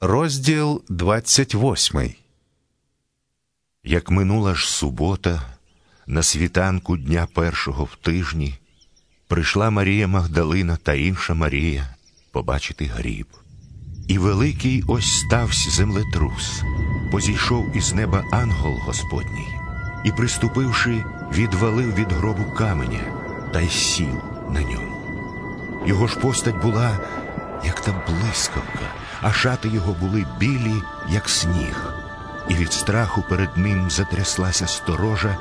Розділ 28 Як минула ж субота, на світанку дня першого в тижні, прийшла Марія Магдалина та інша Марія побачити гріб. І великий ось стався землетрус, позійшов із неба ангел Господній, і, приступивши, відвалив від гробу каменя та й сів на ньому. Його ж постать була, як та блискавка, а шати його були білі, як сніг, і від страху перед ним затряслася сторожа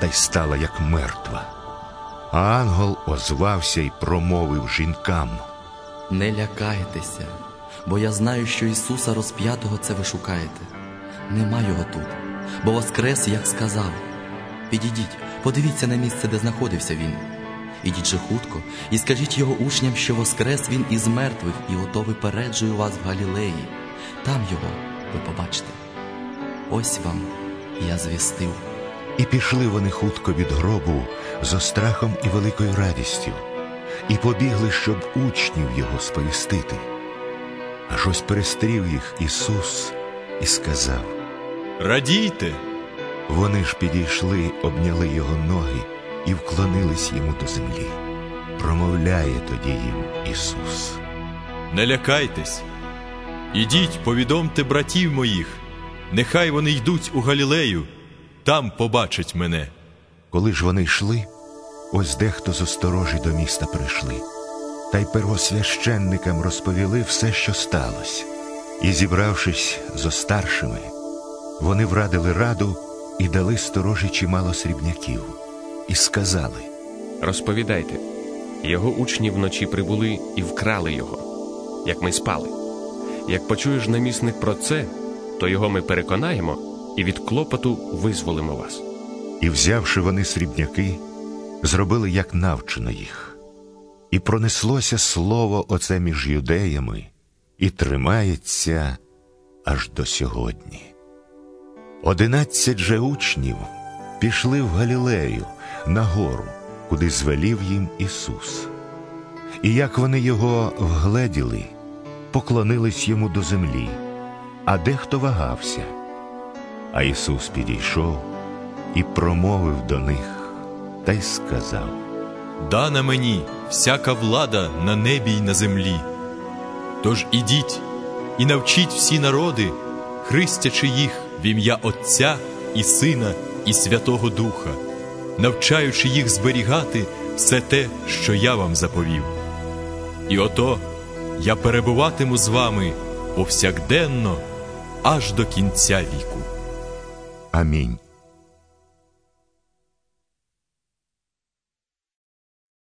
та й стала, як мертва. А ангел озвався й промовив жінкам. Не лякайтеся, бо я знаю, що Ісуса розп'ятого це ви шукаєте. Нема його тут, бо воскрес, як сказав. Підійдіть, подивіться на місце, де знаходився він. Ідіть же хутко і скажіть його учням, що воскрес він із мертвих, і ото випереджую вас в Галілеї. Там його ви побачите. Ось вам я звістив. І пішли вони хутко від гробу зо страхом і великою радістю, і побігли, щоб учнів його сповістити. Аж ось перестрів їх Ісус і сказав. Радійте, Вони ж підійшли, обняли його ноги і вклонились йому до землі. Промовляє тоді їм Ісус. не лякайтесь. Ідіть, повідомте братів моїх, нехай вони йдуть у Галілею, там побачать мене. Коли ж вони йшли, ось дехто з осторожі до міста прийшли, та й первосвященникам розповіли все, що сталося. І, зібравшись зо старшими, вони врадили раду і дали сторожі чимало срібняків, і сказали. Розповідайте, його учні вночі прибули і вкрали його, як ми спали. Як почуєш намісник про це, то його ми переконаємо і від клопоту визволимо вас. І, взявши вони срібняки, зробили, як навчено їх. І пронеслося слово оце між юдеями, і тримається аж до сьогодні. Одинадцять же учнів пішли в Галілею на гору, куди звелів їм Ісус. І як вони його вгледіли, поклонились йому до землі, а дехто вагався. А Ісус підійшов і промовив до них та й сказав. Дана мені всяка влада на небі й на землі. Тож ідіть і навчіть всі народи, хрестячи їх в ім'я Отця і Сина і Святого Духа, навчаючи їх зберігати все те, що я вам заповів. І ото я перебуватиму з вами повсякденно аж до кінця віку. Амінь.